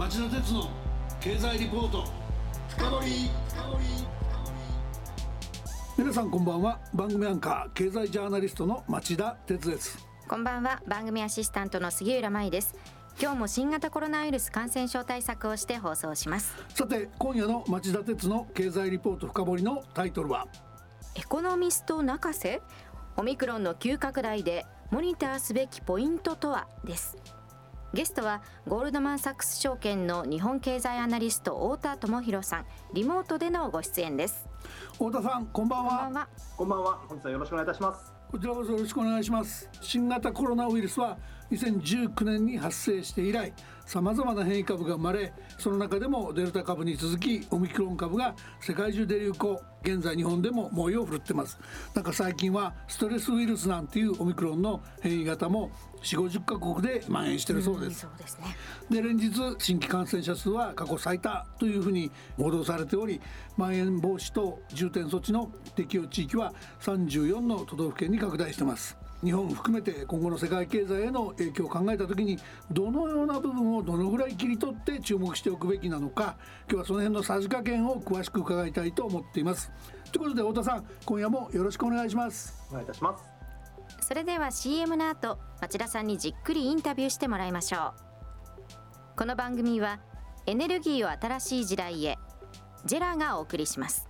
町田鉄の経済リポート。深掘皆さんこんばんは。番組アンカー経済ジャーナリストの町田鉄です。こんばんは。番組アシスタントの杉浦舞です。今日も新型コロナウイルス感染症対策をして放送します。さて今夜の町田鉄の経済リポート深掘りのタイトルは？エコノミスト泣かせ？オミクロンの急拡大でモニターすべきポイントとは？ですゲストはゴールドマン・サックス証券の日本経済アナリスト太田智博さんリモートでのご出演です。太田さんこんばんは。こんばんは。本日はよろしくお願いいたします。こちらこそよろしくお願いします。新型コロナウイルスは2019年に発生して以来さまざまな変異株が生まれその中でもデルタ株に続きオミクロン株が世界中で流行現在日本でも猛威を振るってますなんか最近はストレスウイルスなんていうオミクロンの変異型も4 5 0カ国で蔓延しているそうです。そうですね、で連日新規感染者数は過去最多というふうに報道されておりまん延防止等重点措置の適用地域は34の都道府県に拡大してます。日本含めて今後の世界経済への影響を考えた時にどのような部分をどのぐらい切り取って注目しておくべきなのか今日はその辺のさじ加減を詳しく伺いたいと思っています。ということで太田さん今夜もよろしくお願いします。お願いいたします。それでは CM の後町田さんにじっくりインタビューしてもらいましょう。この番組はエネルギーを新しい時代へジェラがお送りします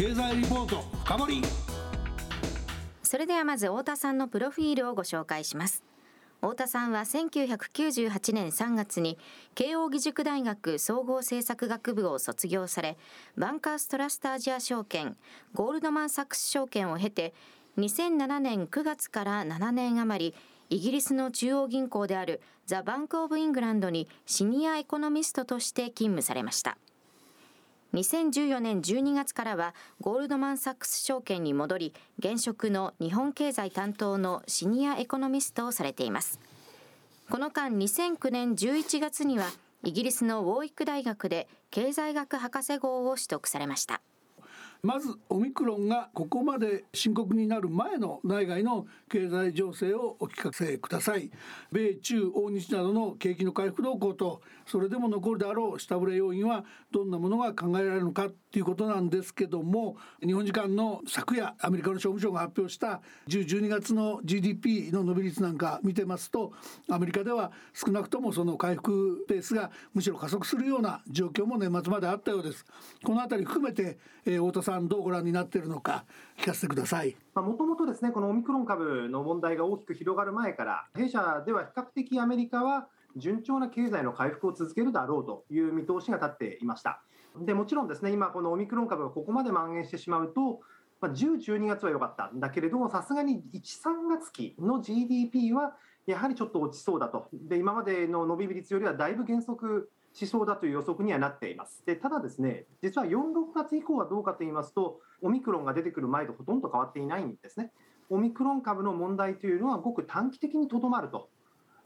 経済リポート深掘それではまず太田さんのプロフィールをご紹介します。太田さんは1998年3月に慶應義塾大学総合政策学部を卒業されバンカーストラストアジア証券ゴールドマン・サックス証券を経て2007年9月から7年余りイギリスの中央銀行である The Bank of England にシニアエコノミストとして勤務されました。2014年12月からはゴールドマン・サックス証券に戻り現職の日本経済担当のシニアエコノミストをされています。この間2009年11月にはイギリスのウォーイック大学で経済学博士号を取得されました。まずオミクロンがここまで深刻になる前の内外の経済情勢をお聞かせください。米中欧日などの景気の回復動向とそれでも残るであろう下振れ要因はどんなものが考えられるのかっていうことなんですけども日本時間の昨夜アメリカの商務省が発表した10、12月の GDP の伸び率なんか見てますとアメリカでは少なくともその回復ペースがむしろ加速するような状況も年末まであったようですこのあたり含めて、えー、太田さんどうご覧になっているのか聞かせてください。もともとですねこのオミクロン株の問題が大きく広がる前から弊社では比較的アメリカは順調な経済の回復を続けるだろうという見通しが立っていました。でもちろんですね今このオミクロン株がここまで蔓延してしまうとまあ、10、12月は良かったんだけれども、さすがに1、3月期の GDP はやはりちょっと落ちそうだと、で今までの伸び率よりはだいぶ減速しそうだという予測にはなっています。でただですね、実は4、6月以降はどうかと言いますと、オミクロンが出てくる前とほとんど変わっていないんですね。オミクロン株の問題というのは、ごく短期的にとどまると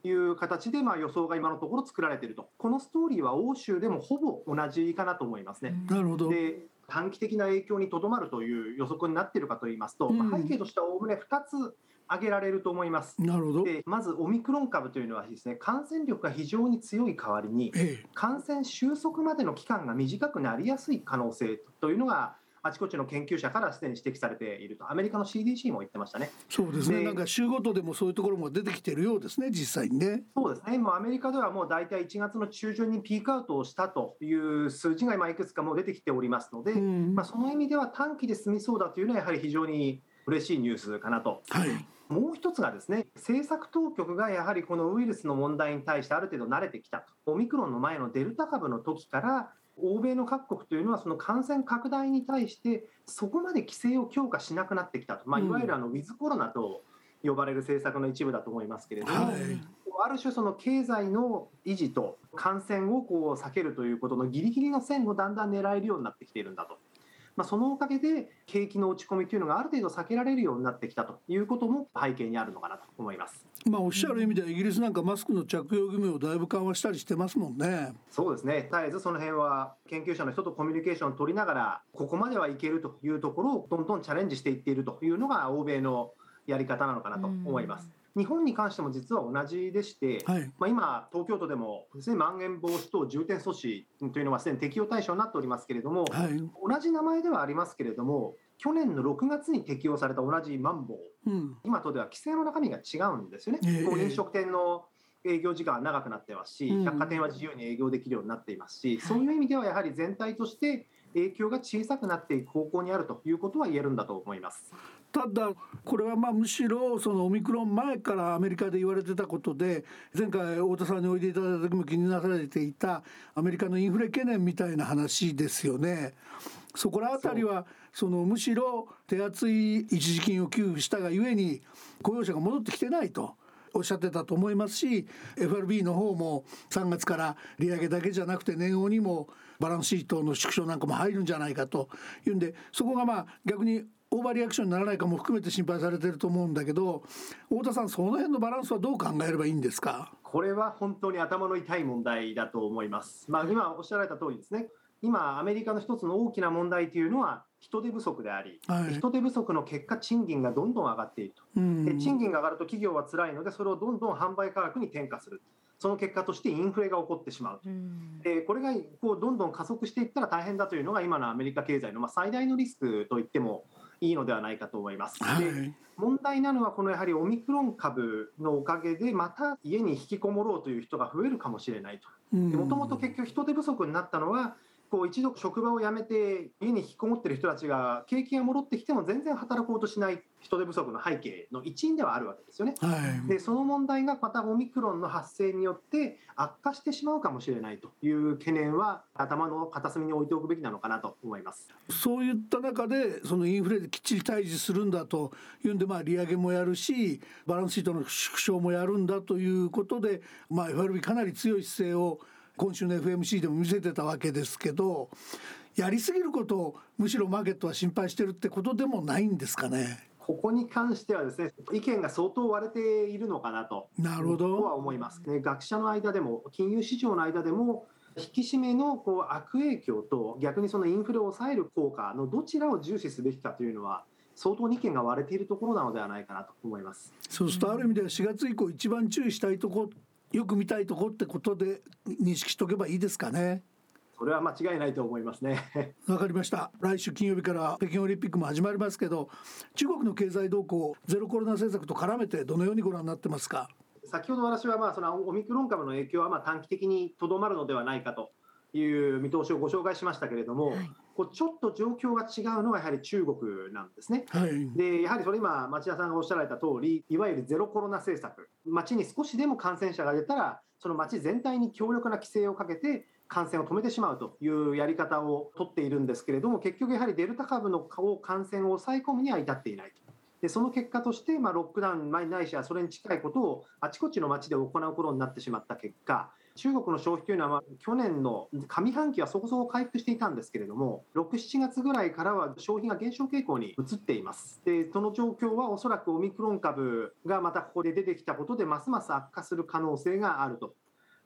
いう形で、まあ、予想が今のところ作られていると、このストーリーは欧州でもほぼ同じかなと思いますね。なるほど。で短期的な影響にとどまるという予測になっているかといいますと、うん、背景としてはおおむね2つ挙げられると思います。なるほど。でまずオミクロン株というのはですね感染力が非常に強い代わりに、ええ、感染収束までの期間が短くなりやすい可能性というのがあちこちの研究者からすでに指摘されていると。アメリカの CDC も言ってましたね。そうですね。なんか週ごとでもそういうところも出てきてるようですね実際にね。そうですね。もうアメリカではもう大体1月の中旬にピークアウトをしたという数字が今いくつかもう出てきておりますので、うん、まあ、その意味では短期で済みそうだというのはやはり非常に嬉しいニュースかなと。はい。もう一つがですね政策当局がやはりこのウイルスの問題に対してある程度慣れてきたと。オミクロンの前のデルタ株の時から欧米の各国というのはその感染拡大に対してそこまで規制を強化しなくなってきたと、まあ、いわゆるあのウィズコロナと呼ばれる政策の一部だと思いますけれども、はい、ある種その経済の維持と感染をこう避けるということのギリギリの線をだんだん狙えるようになってきているんだと。まあ、そのおかげで景気の落ち込みというのがある程度避けられるようになってきたということも背景にあるのかなと思います。まあ、おっしゃる意味ではイギリスなんかマスクの着用義務をだいぶ緩和したりしてますもんね。そうですね。絶えずその辺は研究者の人とコミュニケーションを取りながらここまではいけるというところをどんどんチャレンジしていっているというのが欧米のやり方なのかなと思います。日本に関しても実は同じでして、はい、まあ、今、東京都でもです、ね、まん延防止等重点措置というのはすでに適用対象になっておりますけれども、はい、同じ名前ではありますけれども、去年の6月に適用された同じマンボウ、うん、今とでは規制の中身が違うんですよね。えー、飲食店の営業時間は長くなってますし、百貨店は自由に営業できるようになっていますし、そういう意味ではやはり全体として影響が小さくなっていく方向にあるということは言えるんだと思います。ただこれはまあむしろそのオミクロン前からアメリカで言われてたことで前回太田さんにおいでいただいた時も気になされていたアメリカのインフレ懸念みたいな話ですよね。そこら辺りはそのむしろ手厚い一時金を給付したがゆえに雇用者が戻ってきてないと。おっしゃってたと思いますし FRB の方も3月から利上げだけじゃなくて年後にもバランスシートの縮小なんかも入るんじゃないかというんでそこがまあ逆にオーバーリアクションにならないかも含めて心配されてると思うんだけど太田さんその辺のバランスはどう考えればいいんですか？これは本当に頭の痛い問題だと思います。まあ、今おっしゃられた通りですね。今アメリカの一つの大きな問題というのは人手不足であり、はい、人手不足の結果賃金がどんどん上がっていると、うん、で賃金が上がると企業は辛いのでそれをどんどん販売価格に転嫁する。その結果としてインフレが起こってしまう、うん、でこれがこうどんどん加速していったら大変だというのが今のアメリカ経済のまあ最大のリスクと言ってもいいのではないかと思います。はい、で問題なのはこのやはりオミクロン株のおかげでまた家に引きこもろうという人が増えるかもしれないと。もともと結局人手不足になったのはこう一度職場を辞めて家に引きこもってる人たちが景気が戻ってきても全然働こうとしない人手不足の背景の一因ではあるわけですよね。はい、でその問題がまたオミクロンの発生によって悪化してしまうかもしれないという懸念は頭の片隅に置いておくべきなのかなと思います。そういった中でそのインフレできっちり対峙するんだというんでまあ利上げもやるしバランスシートの縮小もやるんだということでまあ FRB かなり強い姿勢を今週の FMC でも見せてたわけですけどやりすぎることをむしろマーケットは心配してるってことでもないんですかね。ここに関してはですね意見が相当割れているのかなとなるほどは思いますね。学者の間でも金融市場の間でも引き締めのこう悪影響と逆にそのインフレを抑える効果のどちらを重視すべきかというのは相当に意見が割れているところなのではないかなと思います。そうするとある意味では4月以降一番注意したいとこよく見たいとこってことで認識しておけばいいですかね。それは間違いないと思いますね。わかりました。来週金曜日から北京オリンピックも始まりますけど、中国の経済動向、ゼロコロナ政策と絡めてどのようにご覧になってますか？先ほど私はまあそのオミクロン株の影響はまあ短期的にとどまるのではないかという見通しをご紹介しましたけれども、はい、こうちょっと状況が違うのはやはり中国なんですね。はい、でやはりそれ今町田さんがおっしゃられた通りいわゆるゼロコロナ政策町に少しでも感染者が出たらその町全体に強力な規制をかけて感染を止めてしまうというやり方をとっているんですけれども結局やはりデルタ株の感染を抑え込むには至っていないと。でその結果として、まあ、ロックダウンないしはそれに近いことをあちこちの町で行うことになってしまった結果中国の消費というのは、まあ、去年の上半期はそこそこ回復していたんですけれども、6、7月ぐらいからは消費が減少傾向に移っています。で、その状況はおそらくオミクロン株がまたここで出てきたことで、ますます悪化する可能性があると。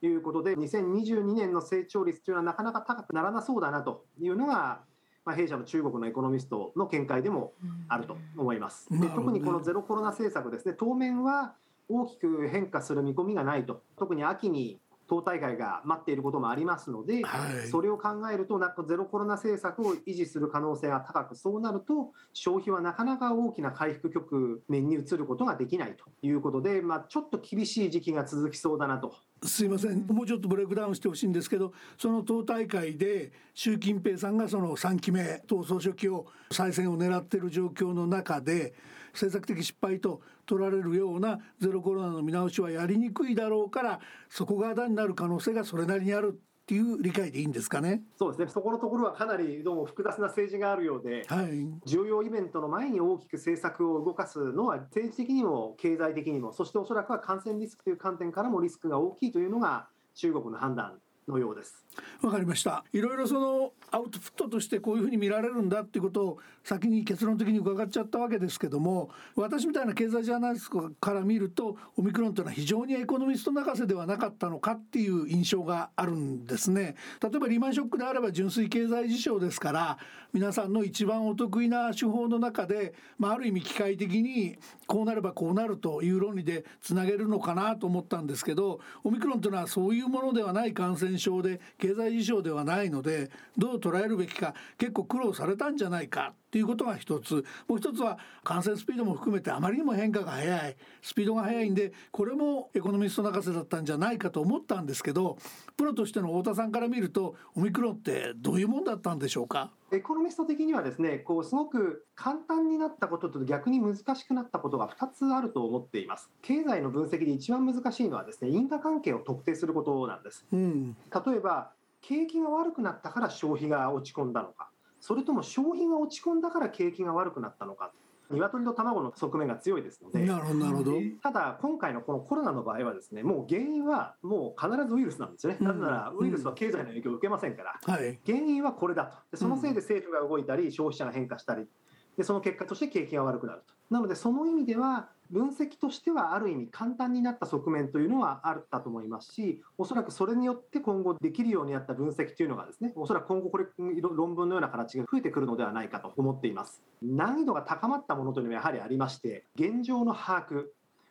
いうことで、2022年の成長率というのはなかなか高くならなそうだなというのが、まあ、弊社の中国のエコノミストの見解でもあると思います。で特にこのゼロコロナ政策ですね、当面は大きく変化する見込みがないと、特に秋に党大会が待っていることもありますので、はい、それを考えると、なんかゼロコロナ政策を維持する可能性が高く、そうなると、消費はなかなか大きな回復局面に移ることができないということで、まあ、ちょっと厳しい時期が続きそうだなと。すいませんもうちょっとブレイクダウンしてほしいんですけどその党大会で習近平さんがその3期目党総書記を再選を狙っている状況の中で政策的失敗と取られるようなゼロコロナの見直しはやりにくいだろうからそこがあになる可能性がそれなりにあるっていう理解でいいんですかね。そうですね。そこのところはかなりどうも複雑な政治があるようで、はい、重要イベントの前に大きく政策を動かすのは政治的にも経済的にも、そしておそらくは感染リスクという観点からもリスクが大きいというのが中国の判断のようです。わかりました。いろいろそのアウトプットとしてこういうふうに見られるんだっていうことを先に結論的に伺っちゃったわけですけども、私みたいな経済ジャーナリストから見るとオミクロンというのは非常にエコノミスト泣かせではなかったのかっていう印象があるんですね。例えばリーマンショックであれば純粋経済事象ですから、皆さんの一番お得意な手法の中で、まあ、ある意味機械的にこうなればこうなるという論理でつなげるのかなと思ったんですけどオミクロンというのはそういうものではない感染象で経済事象ではないのでどう捉えるべきか結構苦労されたんじゃないかっていうことが一つ。もう一つは感染スピードも含めてあまりにも変化が早い。スピードが速いんでこれもエコノミスト泣かせだったんじゃないかと思ったんですけどプロとしての太田さんから見るとオミクロンってどういうもんだったんでしょうか？エコノミスト的にはですねこうすごく簡単になったことと逆に難しくなったことが2つあると思っています。経済の分析で一番難しいのはですね因果関係を特定することなんです、うん、例えば景気が悪くなったから消費が落ち込んだのかそれとも消費が落ち込んだから景気が悪くなったのか鶏と卵の側面が強いですのでなるほどなるほど。ただ今回のこのコロナの場合はですねもう原因はもう必ずウイルスなんですよね、なぜならウイルスは経済の影響を受けませんから、はい、原因はこれだと。でそのせいで政府が動いたり消費者が変化したりでその結果として景気が悪くなると。なのでその意味では分析としてはある意味簡単になった側面というのはあったと思いますしおそらくそれによって今後できるようになった分析というのがですねおそらく今後これ論文のような形が増えてくるのではないかと思っています。難易度が高まったものというのはやはりありまして現状の把握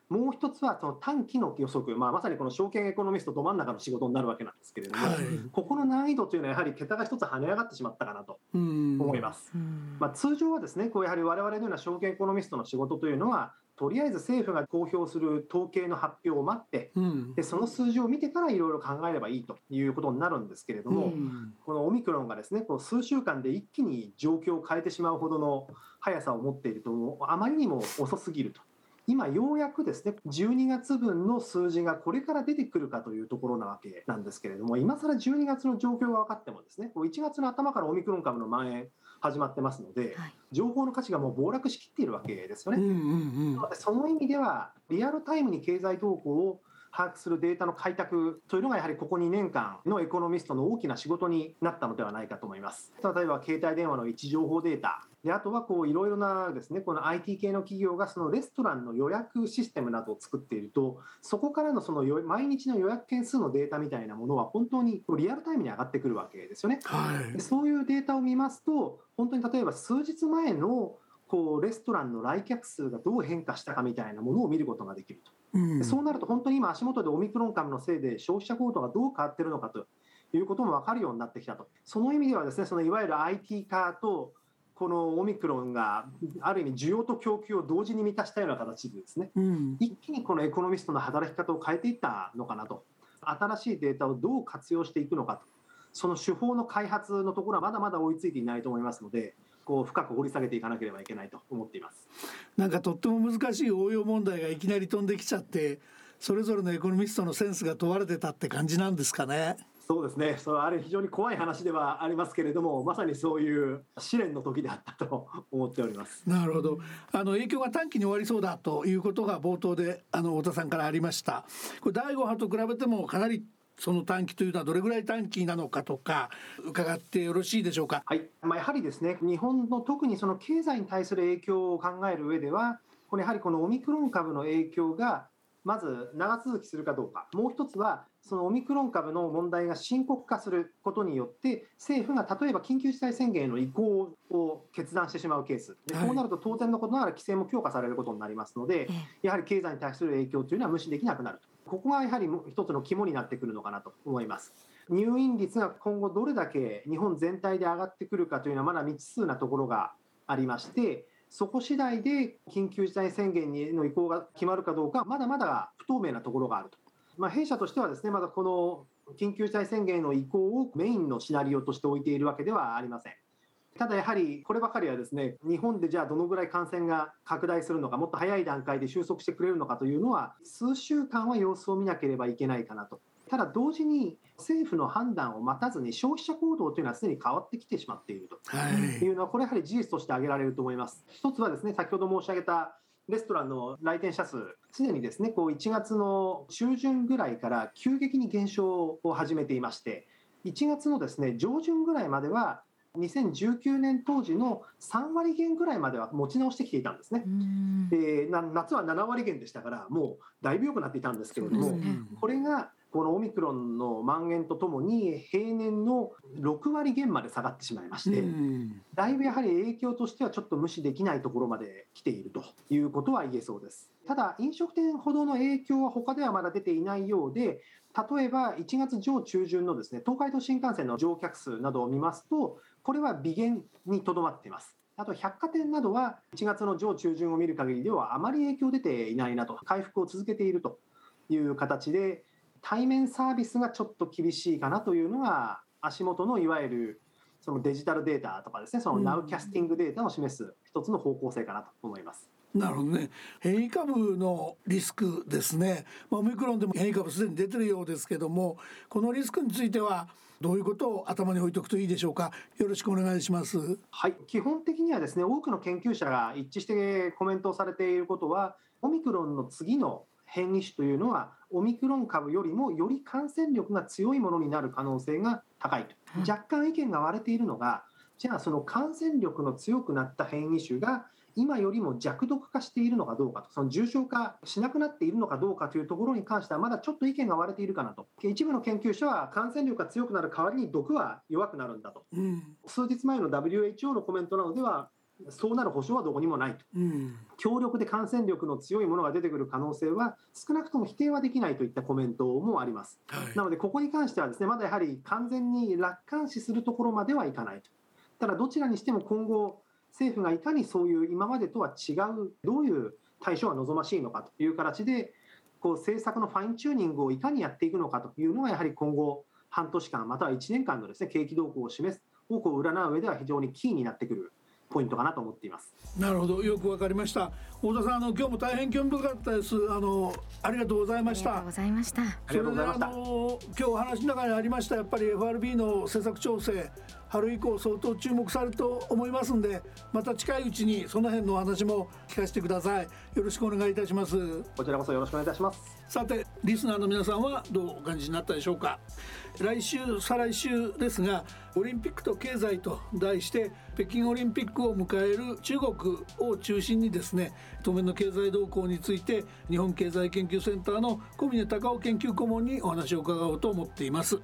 もう一つはその短期の予測、まあ、まさにこの証券エコノミストど真ん中の仕事になるわけなんですけれども、はい、ここの難易度というのはやはり桁が一つ跳ね上がってしまったかなと思います。まあ、通常はですねこうやはり我々のような証券エコノミストの仕事というのはとりあえず政府が公表する統計の発表を待って、うん、でその数字を見てからいろいろ考えればいいということになるんですけれども、うん、このオミクロンがですねこう数週間で一気に状況を変えてしまうほどの速さを持っているとあまりにも遅すぎると。今ようやくですね12月分の数字がこれから出てくるかというところなわけなんですけれども今更12月の状況が分かってもですね1月の頭からオミクロン株の蔓延始まってますので、はい、情報の価値がもう暴落しきっているわけですよね。うんうんうん、その意味ではリアルタイムに経済動向を把握するデータの開拓というのがやはりここ2年間のエコノミストの大きな仕事になったのではないかと思います。例えば携帯電話の位置情報データであとはこういろいろなですねこの IT 系の企業がそのレストランの予約システムなどを作っているとそこからのその毎日の予約件数のデータみたいなものは本当にリアルタイムに上がってくるわけですよね。はい、そういうデータを見ますと本当に例えば数日前のこうレストランの来客数がどう変化したかみたいなものを見ることができると。うん、そうなると本当に今足元でオミクロン株のせいで消費者行動がどう変わってるのかということも分かるようになってきたとその意味ではですねそのいわゆる IT 化とこのオミクロンがある意味需要と供給を同時に満たしたような形でですね、うん、一気にこのエコノミストの働き方を変えていったのかなと。新しいデータをどう活用していくのかと。その手法の開発のところはまだまだ追いついていないと思いますのでこう深く掘り下げていかなければいけないと思っています。なんかとっても難しい応用問題がいきなり飛んできちゃってそれぞれのエコノミストのセンスが問われてたって感じなんですかね。そうですね、それあれ非常に怖い話ではありますけれども、まさにそういう試練の時であったと思っております。なるほど。あの影響が短期に終わりそうだということが冒頭であの太田さんからありました。これ第5波と比べてもかなりその短期というのはどれぐらい短期なのかとか伺ってよろしいでしょうか？はい、まあ、やはりですね日本の特にその経済に対する影響を考える上ではこれやはりこのオミクロン株の影響がまず長続きするかどうかもう一つはそのオミクロン株の問題が深刻化することによって政府が例えば緊急事態宣言への移行を決断してしまうケースで、こうなると当然のことながら規制も強化されることになりますのでやはり経済に対する影響というのは無視できなくなると。ここがやはり一つの肝になってくるのかなと思います。入院率が今後どれだけ日本全体で上がってくるかというのはまだ未知数なところがありまして、そこ次第で緊急事態宣言の移行が決まるかどうか、まだまだ不透明なところがあると。まあ、弊社としてはですね、まだこの緊急事態宣言の移行をメインのシナリオとして置いているわけではありません。ただやはりこればかりはですね日本でじゃあどのぐらい感染が拡大するのかもっと早い段階で収束してくれるのかというのは数週間は様子を見なければいけないかなとただ同時に政府の判断を待たずに消費者行動というのはすでに変わってきてしまっているというのは、これやはり事実として挙げられると思います。一つはですね、先ほど申し上げたレストランの来店者数、すでにですね、こう1月の中旬ぐらいから急激に減少を始めていまして、1月のですね、上旬ぐらいまでは、2019年当時の3割減ぐらいまでは持ち直してきていたんですね。で夏は7割減でしたから、もうだいぶ良くなっていたんですけれども、ね、これがこのオミクロンの蔓延とともに平年の6割減まで下がってしまいまして、だいぶやはり影響としてはちょっと無視できないところまで来ているということは言えそうです。ただ、飲食店ほどの影響は他ではまだ出ていないようで、例えば1月上中旬のですね東海道新幹線の乗客数などを見ますと、これは微減にとどまっています。あと百貨店などは1月の上中旬を見る限りではあまり影響出ていないなと、回復を続けているという形で、対面サービスがちょっと厳しいかなというのが足元のいわゆるそのデジタルデータとかですねそのナウキャスティングデータを示す一つの方向性かなと思います。なるほどね。変異株のリスクですね、まあ、オミクロンでも変異株すでに出てるようですけどもこのリスクについてはどういうことを頭に置いておくといいでしょうか？よろしくお願いします。はい。基本的にはですね多くの研究者が一致してコメントをされていることはオミクロンの次の変異種というのはオミクロン株よりもより感染力が強いものになる可能性が高いと、若干意見が割れているのがじゃあその感染力の強くなった変異種が今よりも弱毒化しているのかどうかと、その重症化しなくなっているのかどうかというところに関しては、まだちょっと意見が割れているかなと、一部の研究者は感染力が強くなる代わりに毒は弱くなるんだと、うん、数日前の WHO のコメントなどでは、そうなる保証はどこにもないと、うん、強力で感染力の強いものが出てくる可能性は少なくとも否定はできないといったコメントもあります、はい、なのでここに関してはですねまだやはり完全に楽観視するところまではいかないと。ただどちらにしても今後政府がいかにそういう今までとは違うどういう対処が望ましいのかという形でこう政策のファインチューニングをいかにやっていくのかというのがやはり今後半年間または1年間のですね景気動向を示す方向を占う上では非常にキーになってくるポイントかなと思っています。なるほど。よくわかりました。太田さんあの今日も大変興味深かったです。あのありがとうございました。ありがとうございました。それであの今日お話の中にありましたやっぱり FRB の政策調整春以降相当注目されると思いますんでまた近いうちにその辺のお話も聞かせてください。よろしくお願いいたします。こちらこそよろしくお願いいたします。さてリスナーの皆さんはどうお感じになったでしょうか？来週再来週ですがオリンピックと経済と題して北京オリンピックを迎える中国を中心にですね当面の経済動向について日本経済研究センターの小峰隆夫研究顧問にお話を伺おうと思っています。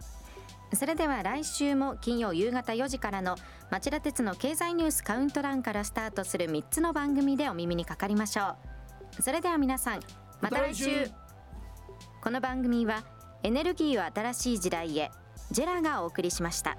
それでは来週も金曜夕方4時からの町田鉄の経済ニュースカウントダウンからスタートする3つの番組でお耳にかかりましょう。それでは皆さんまた来週。この番組はエネルギーを新しい時代へジェラがお送りしました。